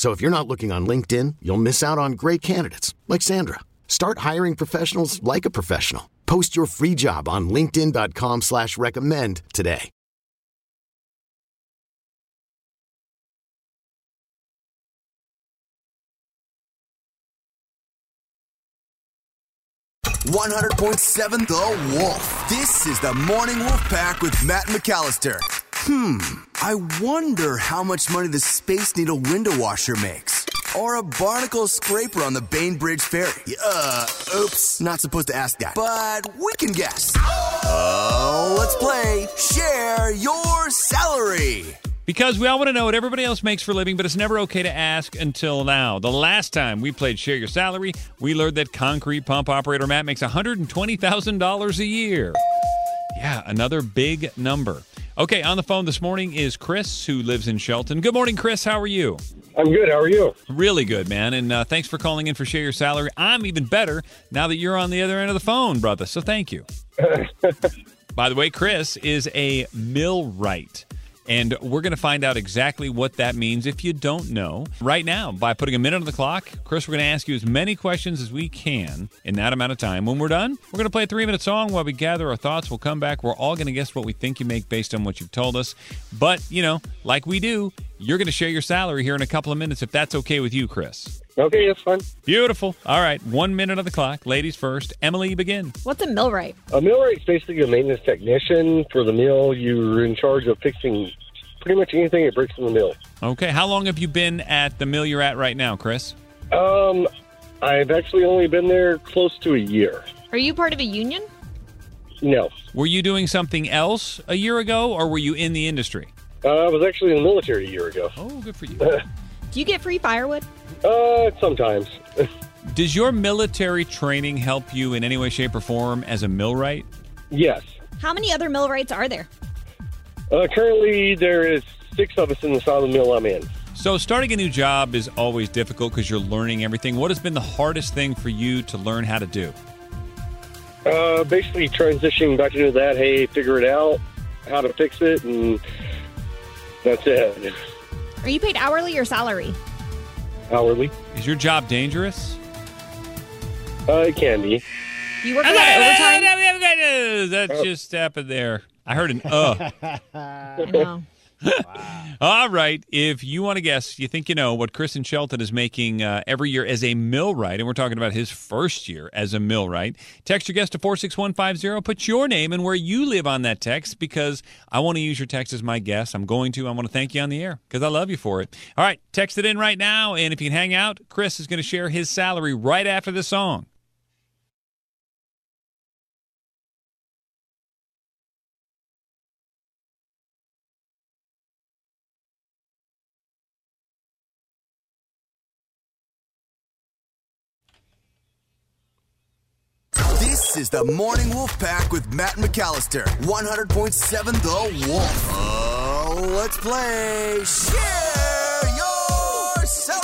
So if you're not looking on LinkedIn, you'll miss out on great candidates like Sandra. Start hiring professionals like a professional. Post your free job on LinkedIn.com slash recommend today. One hundred point seven The Wolf. This is the Morning Wolf Pack with Matt McAllister. Hmm. I wonder how much money the Space Needle window washer makes. Or a barnacle scraper on the Bainbridge Ferry. Uh, oops, not supposed to ask that. But we can guess. Oh, let's play Share Your Salary. Because we all want to know what everybody else makes for a living, but it's never okay to ask until now. The last time we played Share Your Salary, we learned that concrete pump operator Matt makes $120,000 a year. Yeah, another big number. Okay, on the phone this morning is Chris, who lives in Shelton. Good morning, Chris. How are you? I'm good. How are you? Really good, man. And uh, thanks for calling in for Share Your Salary. I'm even better now that you're on the other end of the phone, brother. So thank you. By the way, Chris is a millwright. And we're going to find out exactly what that means if you don't know right now by putting a minute on the clock. Chris, we're going to ask you as many questions as we can in that amount of time. When we're done, we're going to play a three minute song while we gather our thoughts. We'll come back. We're all going to guess what we think you make based on what you've told us. But, you know, like we do, you're going to share your salary here in a couple of minutes if that's okay with you, Chris. Okay, that's fine. Beautiful. All right, one minute on the clock. Ladies first. Emily, begin. What's a millwright? A millwright's basically a maintenance technician for the mill. You're in charge of fixing pretty much anything that breaks in the mill. Okay, how long have you been at the mill you're at right now, Chris? Um, I've actually only been there close to a year. Are you part of a union? No, Were you doing something else a year ago, or were you in the industry? uh, I was actually in the military a year ago. Oh, good for you. Do you get free firewood? Uh, sometimes. Does your military training help you in any way, shape, or form as a millwright? yes. How many other millwrights are there? Uh, currently, there is six of us in the side of the mill I'm in. So, starting a new job is always difficult because you're learning everything. What has been the hardest thing for you to learn how to do? Uh, basically transitioning back into that. Hey, figure it out, how to fix it, and that's it. Are you paid hourly or salary? Hourly. Is your job dangerous? Uh, it can be. You work a lot of overtime? That just happened there. I heard an uh. No. All right. If you want to guess, you think you know what Chris and Shelton is making uh, every year as a millwright, and we're talking about his first year as a millwright. Text your guest to 46150. Put your name and where you live on that text because I want to use your text as my guess. I'm going to. I want to thank you on the air because I love you for it. All right. Text it in right now. And if you can hang out, Chris is going to share his salary right after the song. This is the Morning Wolf Pack with Matt McAllister. 100.7 The Wolf. Oh, let's play Share Your Salary.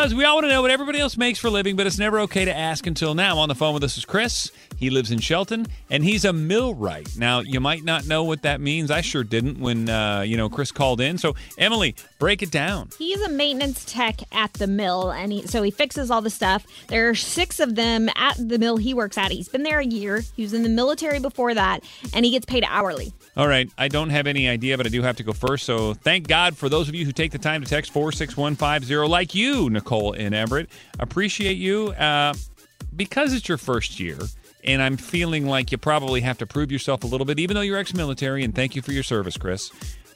Because we all want to know what everybody else makes for a living, but it's never okay to ask until now. On the phone with us is Chris. He lives in Shelton, and he's a millwright. Now, you might not know what that means. I sure didn't when uh, you know Chris called in. So, Emily, break it down. He's a maintenance tech at the mill, and he, so he fixes all the stuff. There are six of them at the mill he works at. He's been there a year. He was in the military before that, and he gets paid hourly. All right, I don't have any idea, but I do have to go first. So, thank God for those of you who take the time to text four six one five zero, like you, Nicole. Nicole in Everett. Appreciate you uh, because it's your first year. And I'm feeling like you probably have to prove yourself a little bit, even though you're ex military. And thank you for your service, Chris.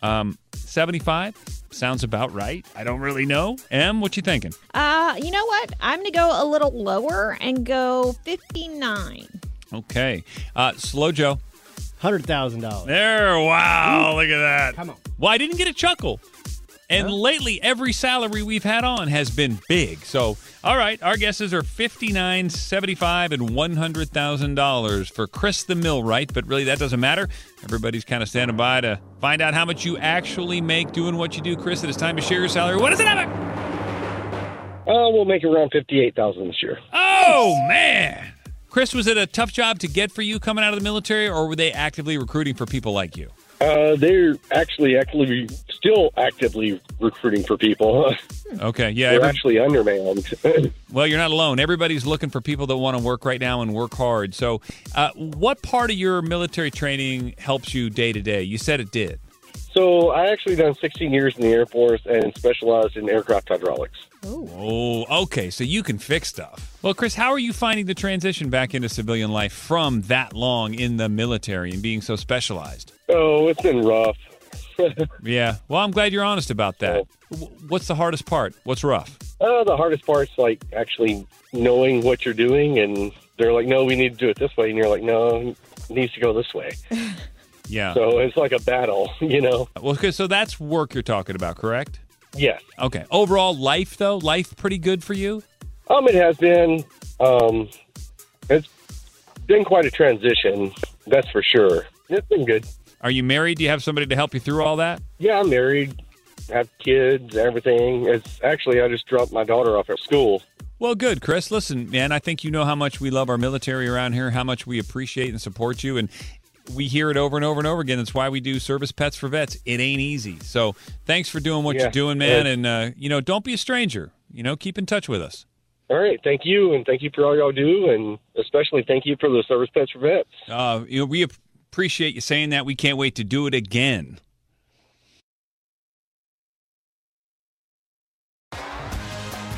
Um, 75 sounds about right. I don't really know. Em, what you thinking? Uh, you know what? I'm gonna go a little lower and go 59. Okay. Uh, Slow Joe. Hundred thousand dollars. There. Wow. Look at that. Come on. Well, I didn't get a chuckle. And lately, every salary we've had on has been big. So, all right, our guesses are fifty-nine, seventy-five, and one hundred thousand dollars for Chris the Millwright. But really, that doesn't matter. Everybody's kind of standing by to find out how much you actually make doing what you do, Chris. It is time to share your salary. What is it, Evan? Uh, we'll make around fifty-eight thousand this year. Oh man, Chris, was it a tough job to get for you coming out of the military, or were they actively recruiting for people like you? Uh, they're actually actually still actively recruiting for people. Okay, yeah. They're every- actually undermanned. Well, you're not alone. Everybody's looking for people that want to work right now and work hard. So, uh, what part of your military training helps you day to day? You said it did. So I actually done 16 years in the Air Force and specialized in aircraft hydraulics. Oh, okay. So you can fix stuff. Well, Chris, how are you finding the transition back into civilian life from that long in the military and being so specialized? Oh, it's been rough. Yeah. Well, I'm glad you're honest about that. What's the hardest part? What's rough? Uh, the hardest part's like actually knowing what you're doing, and they're like, "No, we need to do it this way," and you're like, "No, it needs to go this way." Yeah. So it's like a battle, you know. well, okay, so that's work you're talking about, correct? Yes. Okay. Overall, life though, life pretty good for you. Um, it has been. Um, it's been quite a transition. That's for sure. It's been good. Are you married? Do you have somebody to help you through all that? Yeah, I'm married, have kids, everything. It's actually I just dropped my daughter off at school. Well, good, Chris. Listen, man, I think you know how much we love our military around here, how much we appreciate and support you, and we hear it over and over and over again. That's why we do service pets for vets. It ain't easy. So, thanks for doing what Yeah. you're doing, man. And uh, you know, don't be a stranger. You know, keep in touch with us. All right, thank you, and thank you for all y'all do, and especially thank you for the service pets for vets. Uh, you know, we appreciate you saying that. We can't wait to do it again.